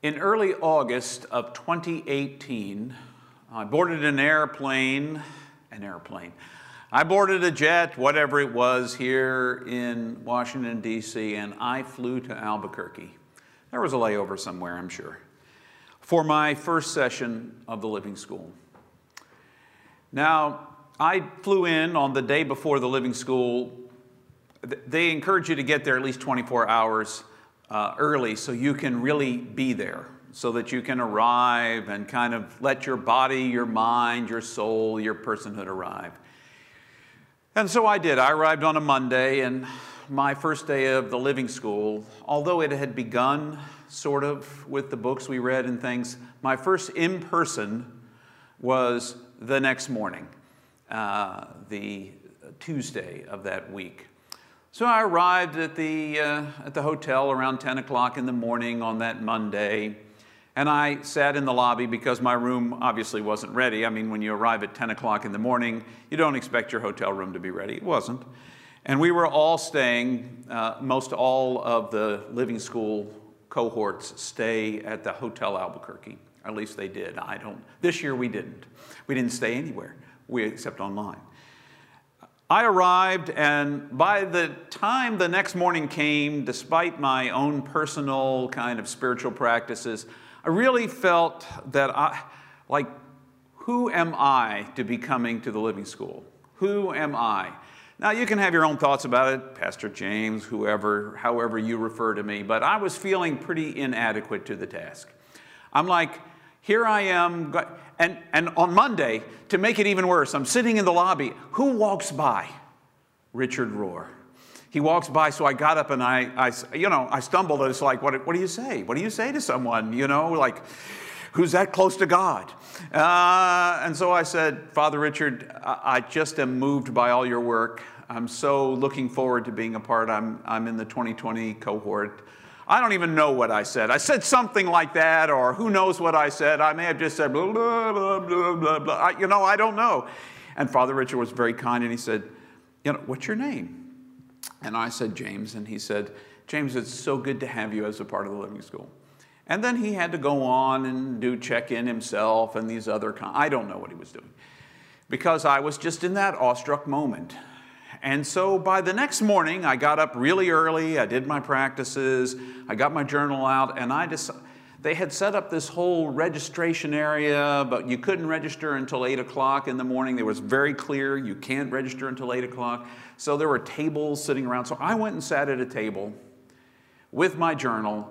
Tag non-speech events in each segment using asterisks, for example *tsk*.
In early August of 2018, I boarded an airplane, an airplane. I boarded a jet, whatever it was, here in Washington, D.C., and I flew to Albuquerque. There was a layover somewhere, I'm sure, for my first session of the Living School. Now, I flew in on the day before the Living School. They encourage you to get there at least 24 hours uh, early so you can really be there, so that you can arrive and kind of let your body, your mind, your soul, your personhood arrive. And so I did. I arrived on a Monday, and my first day of the living school, although it had begun sort of with the books we read and things, my first in person was the next morning, uh, the Tuesday of that week. So I arrived at the, uh, at the hotel around 10 o'clock in the morning on that Monday, and I sat in the lobby because my room obviously wasn't ready. I mean, when you arrive at 10 o'clock in the morning, you don't expect your hotel room to be ready. It wasn't. And we were all staying, uh, most all of the living school cohorts stay at the Hotel Albuquerque. At least they did. I don't. This year we didn't. We didn't stay anywhere, we except online. I arrived, and by the time the next morning came, despite my own personal kind of spiritual practices, I really felt that I, like, who am I to be coming to the living school? Who am I? Now, you can have your own thoughts about it, Pastor James, whoever, however you refer to me, but I was feeling pretty inadequate to the task. I'm like, here I am, and, and on Monday, to make it even worse, I'm sitting in the lobby. Who walks by? Richard Rohr. He walks by, so I got up and I, I you know, I stumbled. It's like, what, what do you say? What do you say to someone, you know, like, who's that close to God? Uh, and so I said, Father Richard, I, just am moved by all your work. I'm so looking forward to being a part. I'm, I'm in the 2020 cohort. I don't even know what I said. I said something like that, or who knows what I said. I may have just said blah, blah, blah, blah, blah, blah. I, you know, I don't know. And Father Richard was very kind and he said, You know, what's your name? And I said, James. And he said, James, it's so good to have you as a part of the Living School. And then he had to go on and do check in himself and these other, con- I don't know what he was doing because I was just in that awestruck moment. And so by the next morning, I got up really early, I did my practices, I got my journal out, and I decided. They had set up this whole registration area, but you couldn't register until 8 o'clock in the morning. It was very clear you can't register until 8 o'clock. So there were tables sitting around. So I went and sat at a table with my journal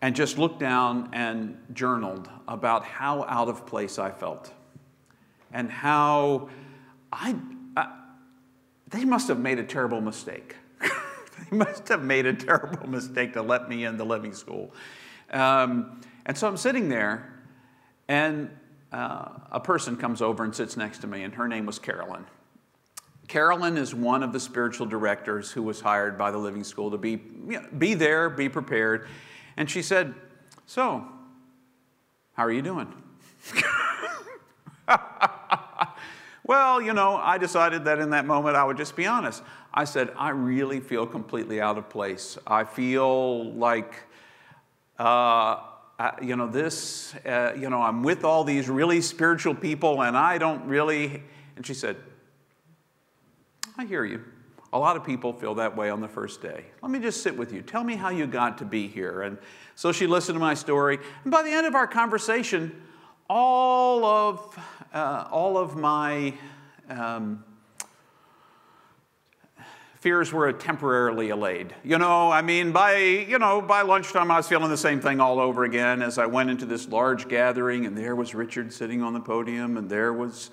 and just looked down and journaled about how out of place I felt and how I, they must have made a terrible mistake. *laughs* they must have made a terrible mistake to let me in the living school. Um, and so I'm sitting there, and uh, a person comes over and sits next to me, and her name was Carolyn. Carolyn is one of the spiritual directors who was hired by the Living School to be, you know, be there, be prepared. And she said, So, how are you doing? *laughs* Well, you know, I decided that in that moment I would just be honest. I said, I really feel completely out of place. I feel like, uh, I, you know, this, uh, you know, I'm with all these really spiritual people and I don't really. And she said, I hear you. A lot of people feel that way on the first day. Let me just sit with you. Tell me how you got to be here. And so she listened to my story. And by the end of our conversation, all of uh, all of my um, fears were temporarily allayed. You know, I mean, by, you know, by lunchtime, I was feeling the same thing all over again as I went into this large gathering, and there was Richard sitting on the podium, and there was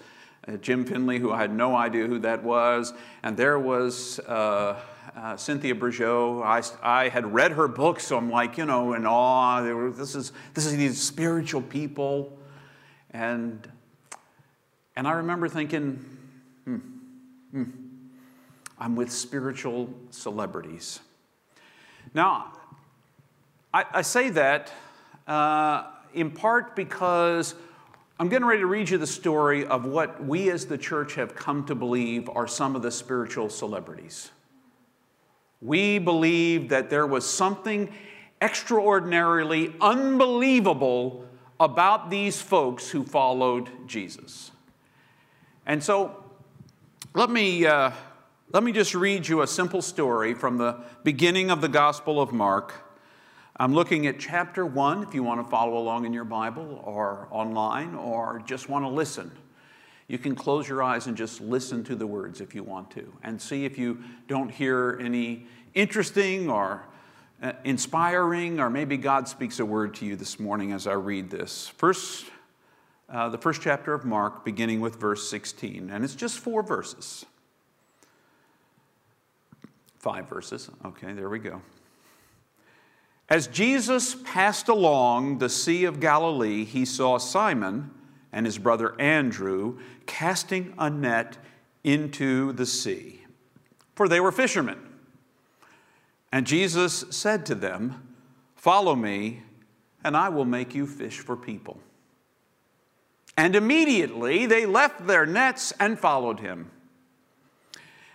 uh, Jim Finley, who I had no idea who that was, and there was uh, uh, Cynthia Bourgeault. I, I had read her book, so I'm like, you know, in awe. Were, this, is, this is these spiritual people. And and I remember thinking, hmm, hmm, I'm with spiritual celebrities. Now, I, I say that uh, in part because I'm getting ready to read you the story of what we as the church have come to believe are some of the spiritual celebrities. We believe that there was something extraordinarily unbelievable about these folks who followed Jesus. And so let me, uh, let me just read you a simple story from the beginning of the Gospel of Mark. I'm looking at chapter one if you want to follow along in your Bible or online or just want to listen. You can close your eyes and just listen to the words if you want to and see if you don't hear any interesting or uh, inspiring, or maybe God speaks a word to you this morning as I read this. First, uh, the first chapter of Mark, beginning with verse 16, and it's just four verses. Five verses. Okay, there we go. As Jesus passed along the Sea of Galilee, he saw Simon and his brother Andrew casting a net into the sea, for they were fishermen. And Jesus said to them, Follow me, and I will make you fish for people. And immediately they left their nets and followed him.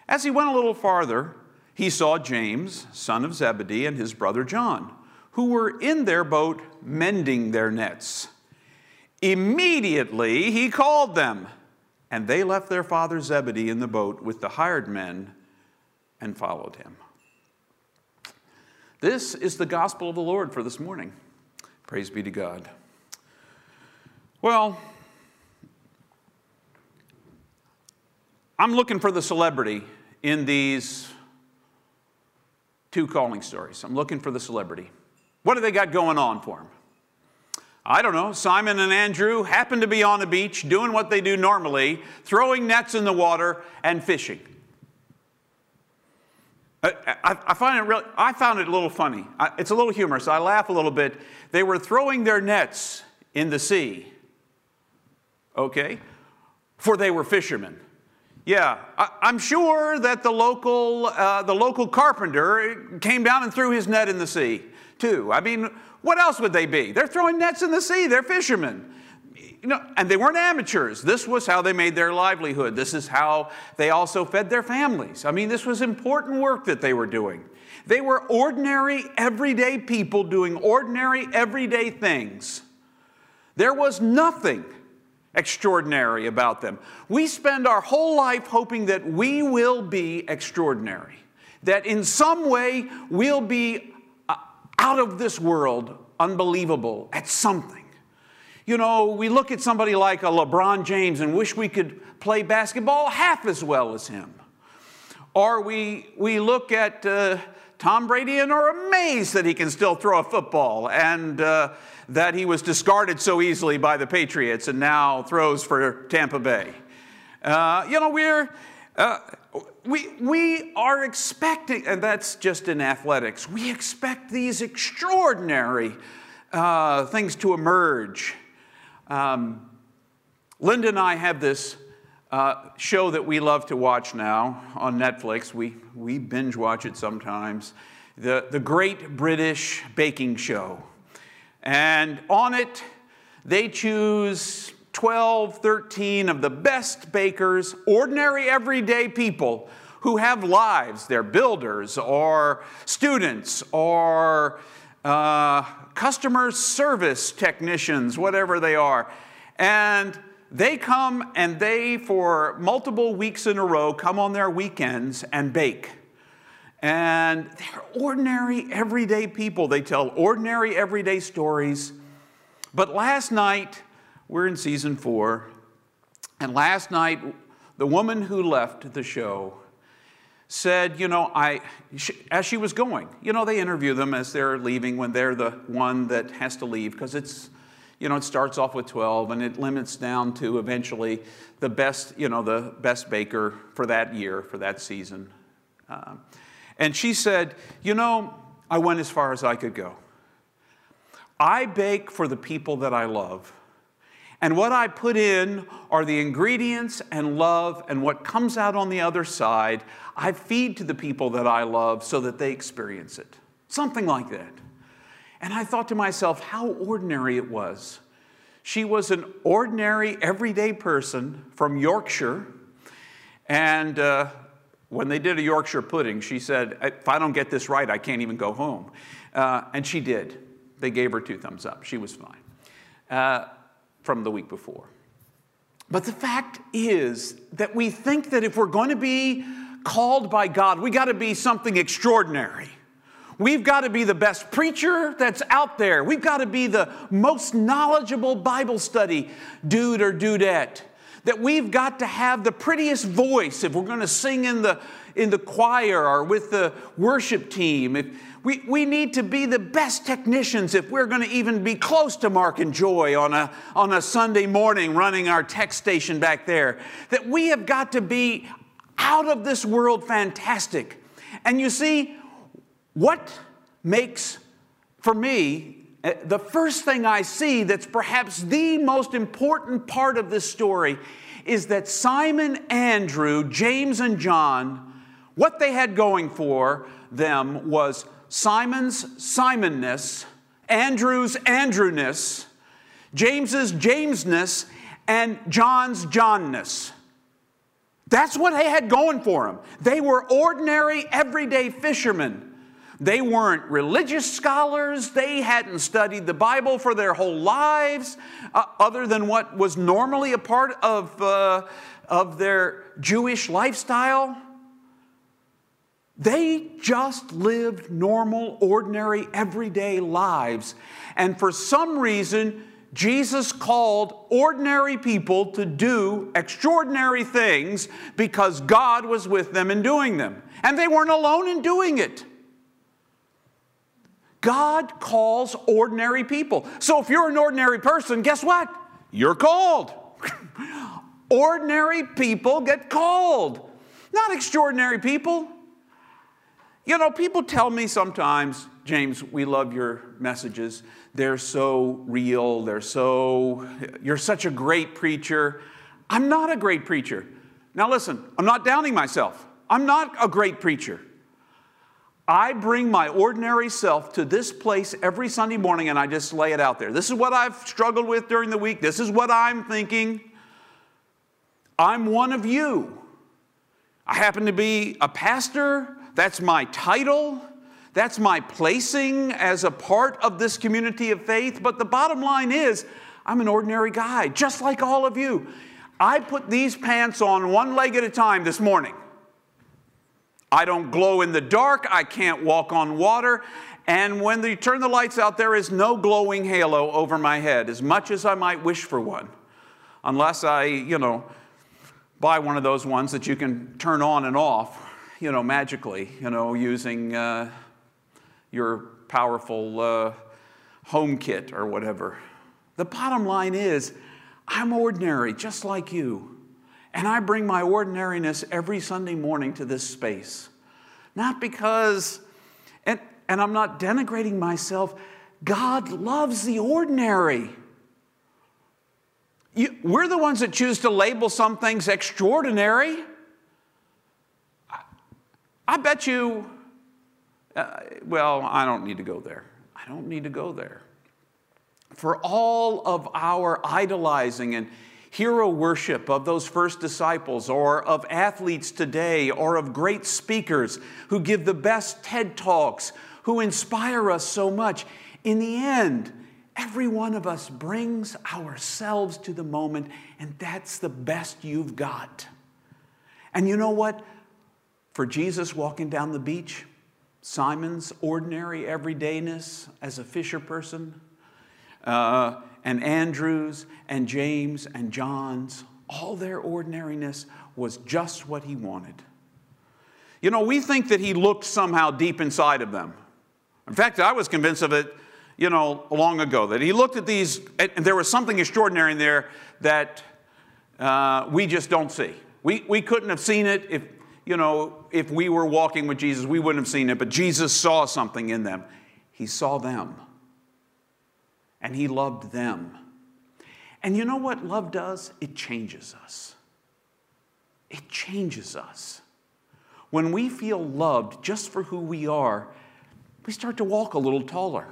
As he went a little farther, he saw James, son of Zebedee, and his brother John, who were in their boat mending their nets. Immediately he called them, and they left their father Zebedee in the boat with the hired men and followed him. This is the gospel of the Lord for this morning. Praise be to God. Well, I'm looking for the celebrity in these two calling stories. I'm looking for the celebrity. What do they got going on for them? I don't know. Simon and Andrew happen to be on the beach doing what they do normally, throwing nets in the water and fishing. I, I, I, find it really, I found it a little funny. I, it's a little humorous. I laugh a little bit. They were throwing their nets in the sea, okay, for they were fishermen. Yeah, I, am sure that the local, uh, the local carpenter came down and threw his net in the sea, too. I mean, what else would they be? They're throwing nets in the sea, they're fishermen you know, and they weren't amateurs. This was how they made their livelihood. This is how they also fed their families. I mean, this was important work that they were doing. They were ordinary, everyday people doing ordinary, everyday things. There was nothing extraordinary about them. We spend our whole life hoping that we will be extraordinary, that in some way we'll be uh, out of this world, unbelievable at something. You know, we look at somebody like a LeBron James and wish we could play basketball half as well as him. Or we, we look at uh, Tom Brady and are amazed that he can still throw a football and uh, that he was discarded so easily by the Patriots and now throws for Tampa Bay. Uh, you know, we're, uh, we, we are expecting, and that's just in athletics, we expect these extraordinary uh, things to emerge. Um, Linda and I have this uh, show that we love to watch now on Netflix. We, we binge watch it sometimes. The, the Great British Baking Show. And on it, they choose 12, 13 of the best bakers, ordinary everyday people who have lives. They're builders or students or uh, customer service technicians, whatever they are. And they come and they, for multiple weeks in a row, come on their weekends and bake. And they're ordinary, everyday people. They tell ordinary, everyday stories. But last night, we're in season four, and last night, the woman who left the show said, you know, I, as she was going, you know, they interview them as they're leaving when they're the one that has to leave because it's, you know, it starts off with 12 and it limits down to eventually the best, you know, the best baker for that year, for that season. Uh, and she said, you know, I went as far as I could go. I bake for the people that I love. And what I put in are the ingredients and love, and what comes out on the other side, I feed to the people that I love so that they experience it. Something like that. And I thought to myself, how ordinary it was. She was an ordinary, everyday person from Yorkshire. And uh, when they did a Yorkshire pudding, she said, If I don't get this right, I can't even go home. Uh, and she did. They gave her two thumbs up. She was fine uh, from the week before. But the fact is that we think that if we're going to be called by God, we got to be something extraordinary. We've got to be the best preacher that's out there. We've got to be the most knowledgeable Bible study dude or dudette. That we've got to have the prettiest voice if we're going to sing in the, in the choir or with the worship team. If, we, we need to be the best technicians if we're going to even be close to Mark and Joy on a, on a Sunday morning running our tech station back there. That we have got to be out of this world fantastic. And you see, what makes, for me, eh, the first thing I see that's perhaps the most important part of this story is that Simon, Andrew, James, and John, what they had going for them was Simon's Simonness, Andrew's Andrewness, James's Jamesness, and John's Johnness. That's what they had going for them. They were ordinary, everyday fishermen. They weren't religious scholars. They hadn't studied the Bible for their whole lives, uh, other than what was normally a part of, uh, of their Jewish lifestyle. They just lived normal, ordinary, everyday lives. And for some reason, Jesus called ordinary people to do extraordinary things because God was with them in doing them. And they weren't alone in doing it. God calls ordinary people. So if you're an ordinary person, guess what? You're called. *laughs* ordinary people get called, not extraordinary people. You know, people tell me sometimes, James, we love your messages. They're so real. They're so, you're such a great preacher. I'm not a great preacher. Now, listen, I'm not downing myself. I'm not a great preacher. I bring my ordinary self to this place every Sunday morning and I just lay it out there. This is what I've struggled with during the week. This is what I'm thinking. I'm one of you. I happen to be a pastor. That's my title. That's my placing as a part of this community of faith. But the bottom line is, I'm an ordinary guy, just like all of you. I put these pants on one leg at a time this morning. I don't glow in the dark. I can't walk on water. And when you turn the lights out, there is no glowing halo over my head, as much as I might wish for one. Unless I, you know, buy one of those ones that you can turn on and off you know, magically, you know, using uh, your powerful uh, home kit or whatever. The bottom line is, I'm ordinary, just like you. And I bring my ordinariness every Sunday morning to this space. Not because, and, and I'm not denigrating myself, God loves the ordinary. You, we're the ones that choose to label some things extraordinary. I bet you, uh, well, I don't need to go there. I don't need to go there. For all of our idolizing and hero worship of those first disciples, or of athletes today, or of great speakers who give the best TED Talks, who inspire us so much, in the end, every one of us brings ourselves to the moment, and that's the best you've got. And you know what? For Jesus walking down the beach, Simon's ordinary everydayness as a fisher person, uh, and Andrew's and James and John's, all their ordinariness was just what he wanted. You know, we think that he looked somehow deep inside of them. In fact, I was convinced of it, you know, long ago, that he looked at these, and there was something extraordinary in there that uh, we just don't see. We, we couldn't have seen it if, you know, if we were walking with Jesus, we wouldn't have seen it, but Jesus saw something in them. He saw them, and He loved them. And you know what love does? It changes us. It changes us. When we feel loved just for who we are, we start to walk a little taller.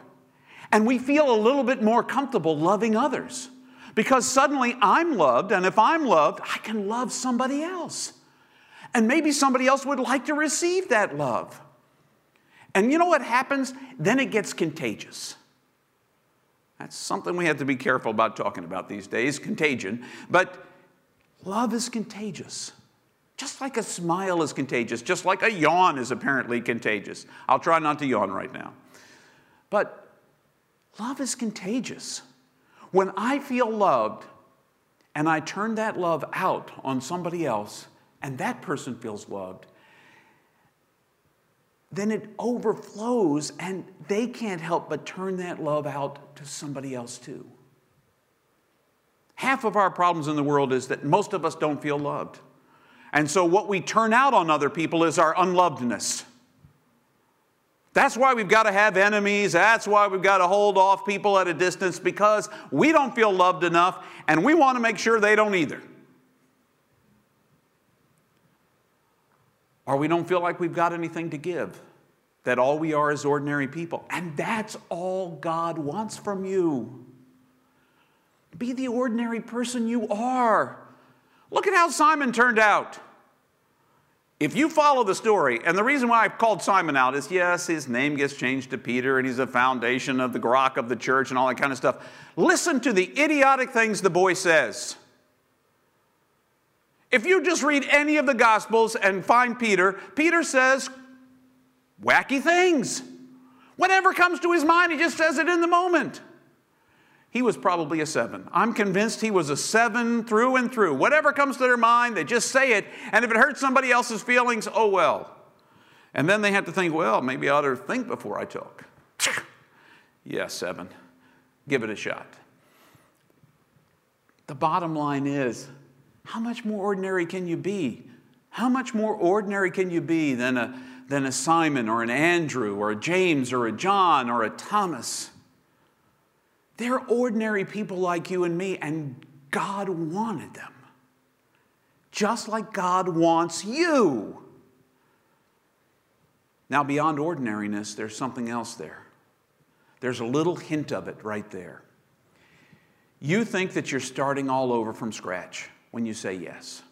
And we feel a little bit more comfortable loving others because suddenly I'm loved, and if I'm loved, I can love somebody else. And maybe somebody else would like to receive that love. And you know what happens? Then it gets contagious. That's something we have to be careful about talking about these days contagion. But love is contagious. Just like a smile is contagious, just like a yawn is apparently contagious. I'll try not to yawn right now. But love is contagious. When I feel loved and I turn that love out on somebody else and that person feels loved, then it overflows and they can't help but turn that love out to somebody else too. Half of our problems in the world is that most of us don't feel loved. And so what we turn out on other people is our unlovedness. That's why we've got to have enemies. That's why we've got to hold off people at a distance because we don't feel loved enough and we want to make sure they don't either. Or we don't feel like we've got anything to give, that all we are is ordinary people. And that's all God wants from you. Be the ordinary person you are. Look at how Simon turned out. If you follow the story, and the reason why I've called Simon out is yes, his name gets changed to Peter and he's a foundation of the rock of the church and all that kind of stuff. Listen to the idiotic things the boy says. If you just read any of the Gospels and find Peter, Peter says wacky things. Whatever comes to his mind, he just says it in the moment. He was probably a seven. I'm convinced he was a seven through and through. Whatever comes to their mind, they just say it. And if it hurts somebody else's feelings, oh well. And then they have to think, well, maybe I ought to think before I talk. *tsk* yeah, seven. Give it a shot. The bottom line is how much more ordinary can you be? How much more ordinary can you be than a, than a Simon or an Andrew or a James or a John or a Thomas? They're ordinary people like you and me, and God wanted them. Just like God wants you. Now, beyond ordinariness, there's something else there. There's a little hint of it right there. You think that you're starting all over from scratch when you say yes.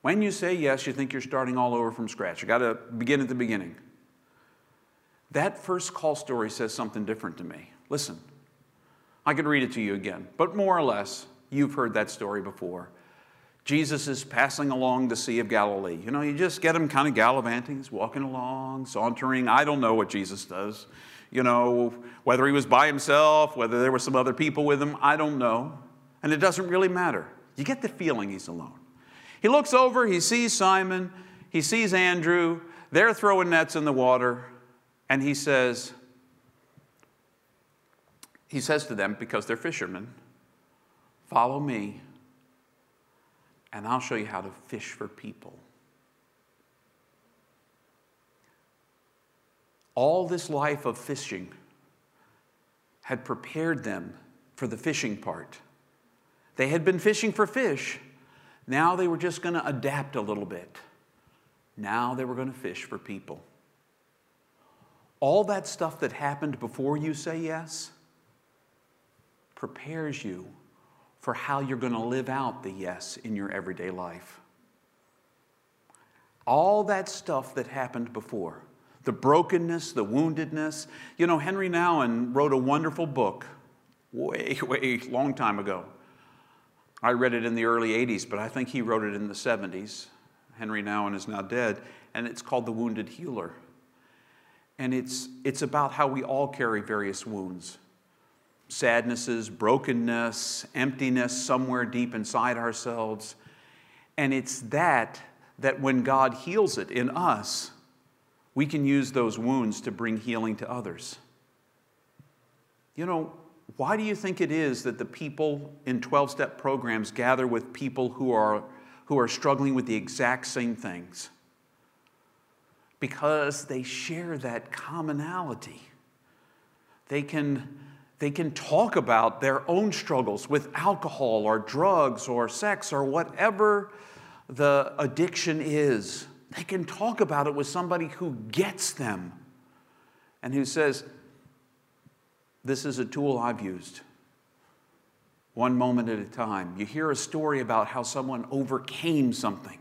When you say yes, you think you're starting all over from scratch. You got to begin at the beginning. That first call story says something different to me. Listen, I could read it to you again, but more or less, you've heard that story before. Jesus is passing along the Sea of Galilee. You know, you just get him kind of gallivanting, he's walking along, sauntering. I don't know what Jesus does. You know, whether he was by himself, whether there were some other people with him, I don't know. And it doesn't really matter. You get the feeling he's alone. He looks over, he sees Simon, he sees Andrew, they're throwing nets in the water, and he says, he says to them, because they're fishermen, follow me, and I'll show you how to fish for people. All this life of fishing had prepared them for the fishing part. They had been fishing for fish. Now they were just going to adapt a little bit. Now they were going to fish for people. All that stuff that happened before you say yes prepares you for how you're going to live out the yes in your everyday life. All that stuff that happened before, the brokenness, the woundedness. You know, Henry Nouwen wrote a wonderful book way, way long time ago. I read it in the early 80s, but I think he wrote it in the 70s. Henry Nouwen is now dead, and it's called The Wounded Healer. And it's, it's about how we all carry various wounds sadnesses, brokenness, emptiness somewhere deep inside ourselves. And it's that that when God heals it in us, we can use those wounds to bring healing to others. You know, why do you think it is that the people in 12 step programs gather with people who are, who are struggling with the exact same things? Because they share that commonality. They can they can talk about their own struggles with alcohol or drugs or sex or whatever the addiction is. They can talk about it with somebody who gets them and who says, This is a tool I've used. One moment at a time. You hear a story about how someone overcame something,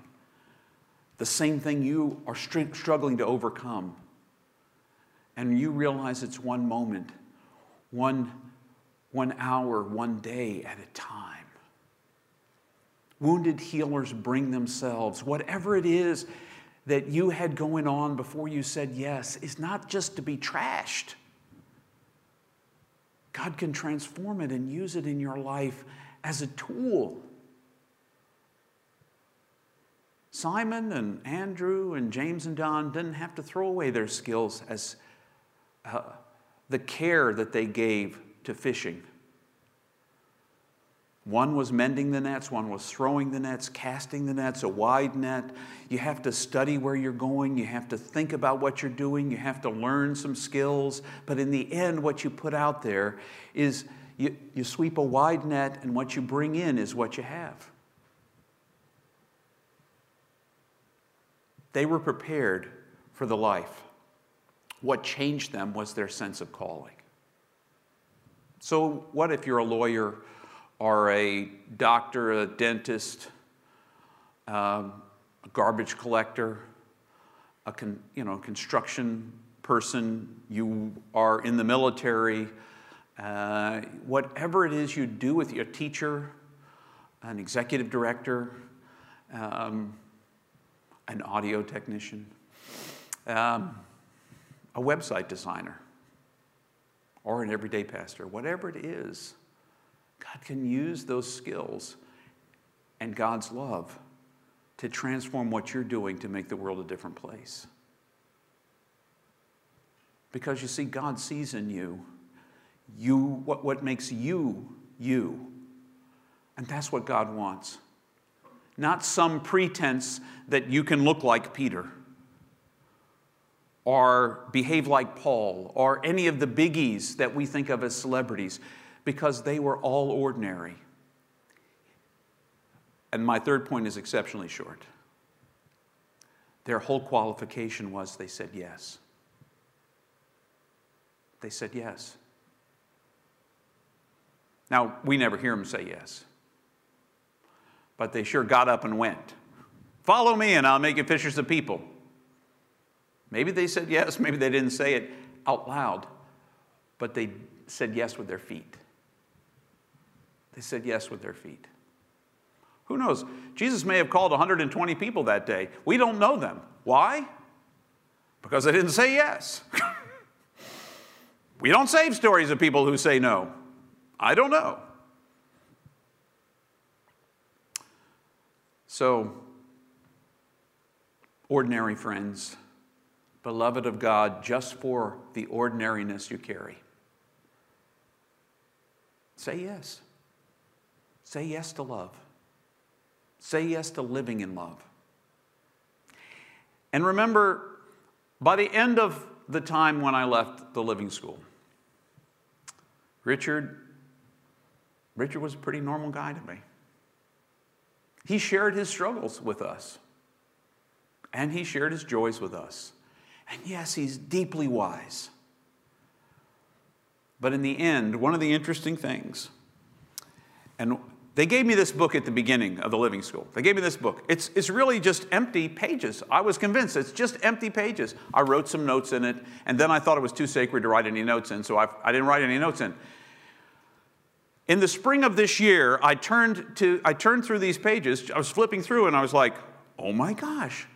the same thing you are struggling to overcome. and you realize it's one moment, one, one hour, one day at a time. Wounded healers bring themselves. Whatever it is that you had going on before you said yes is not just to be trashed. God can transform it and use it in your life as a tool. Simon and Andrew and James and Don didn't have to throw away their skills as uh, the care that they gave to fishing. One was mending the nets, one was throwing the nets, casting the nets, a wide net. You have to study where you're going, you have to think about what you're doing, you have to learn some skills. But in the end, what you put out there is you, you sweep a wide net, and what you bring in is what you have. They were prepared for the life. What changed them was their sense of calling. So, what if you're a lawyer? Are a doctor, a dentist, um, a garbage collector, a con, you know, construction person, you are in the military, uh, whatever it is you do with your teacher, an executive director, um, an audio technician, um, a website designer, or an everyday pastor, whatever it is God can use those skills and God's love to transform what you're doing to make the world a different place. Because you see, God sees in you, you what, what makes you you. And that's what God wants. Not some pretense that you can look like Peter or behave like Paul or any of the biggies that we think of as celebrities because they were all ordinary. And my third point is exceptionally short. Their whole qualification was they said yes. They said yes. Now, we never hear them say yes, but they sure got up and went. Follow me, and I'll make you fishers of people. Maybe they said yes, maybe they didn't say it out loud, but they said yes with their feet. They said yes with their feet. Who knows? Jesus may have called 120 people that day. We don't know them. Why? Because they didn't say yes. *laughs* we don't save stories of people who say no. I don't know. So, ordinary friends, beloved of God, just for the ordinariness you carry, say yes. Say yes to love. Say yes to living in love. And remember, by the end of the time when I left the living school, Richard, Richard was a pretty normal guy to me. He shared his struggles with us, and he shared his joys with us. And yes, he's deeply wise. But in the end, one of the interesting things, and they gave me this book at the beginning of the living school. They gave me this book. It's, it's really just empty pages. I was convinced it's just empty pages. I wrote some notes in it, and then I thought it was too sacred to write any notes in, so I, I didn't write any notes in. In the spring of this year, I turned, to, I turned through these pages. I was flipping through, and I was like, oh my gosh.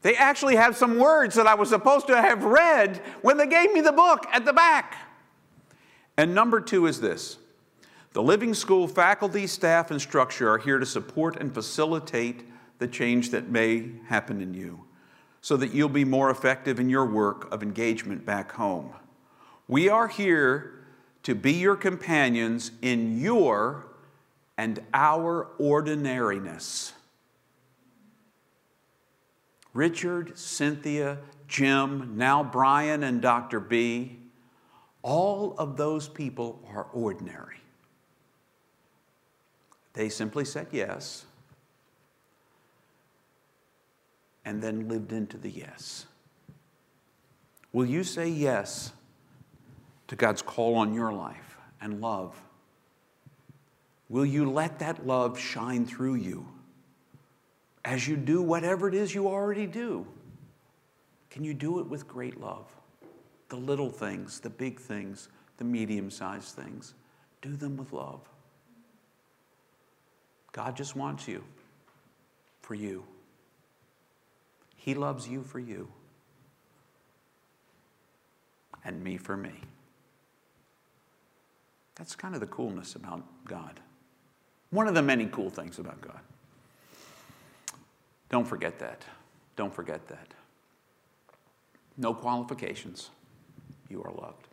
They actually have some words that I was supposed to have read when they gave me the book at the back. And number two is this the Living School faculty, staff, and structure are here to support and facilitate the change that may happen in you so that you'll be more effective in your work of engagement back home. We are here to be your companions in your and our ordinariness. Richard, Cynthia, Jim, now Brian and Dr. B, all of those people are ordinary. They simply said yes and then lived into the yes. Will you say yes to God's call on your life and love? Will you let that love shine through you as you do whatever it is you already do? Can you do it with great love? the little things, the big things, the medium sized things. Do them with love. God just wants you for you. He loves you for you, and me for me. That's kind of the coolness about God. One of the many cool things about God. Don't forget that. Don't forget that. No qualifications. You are loved.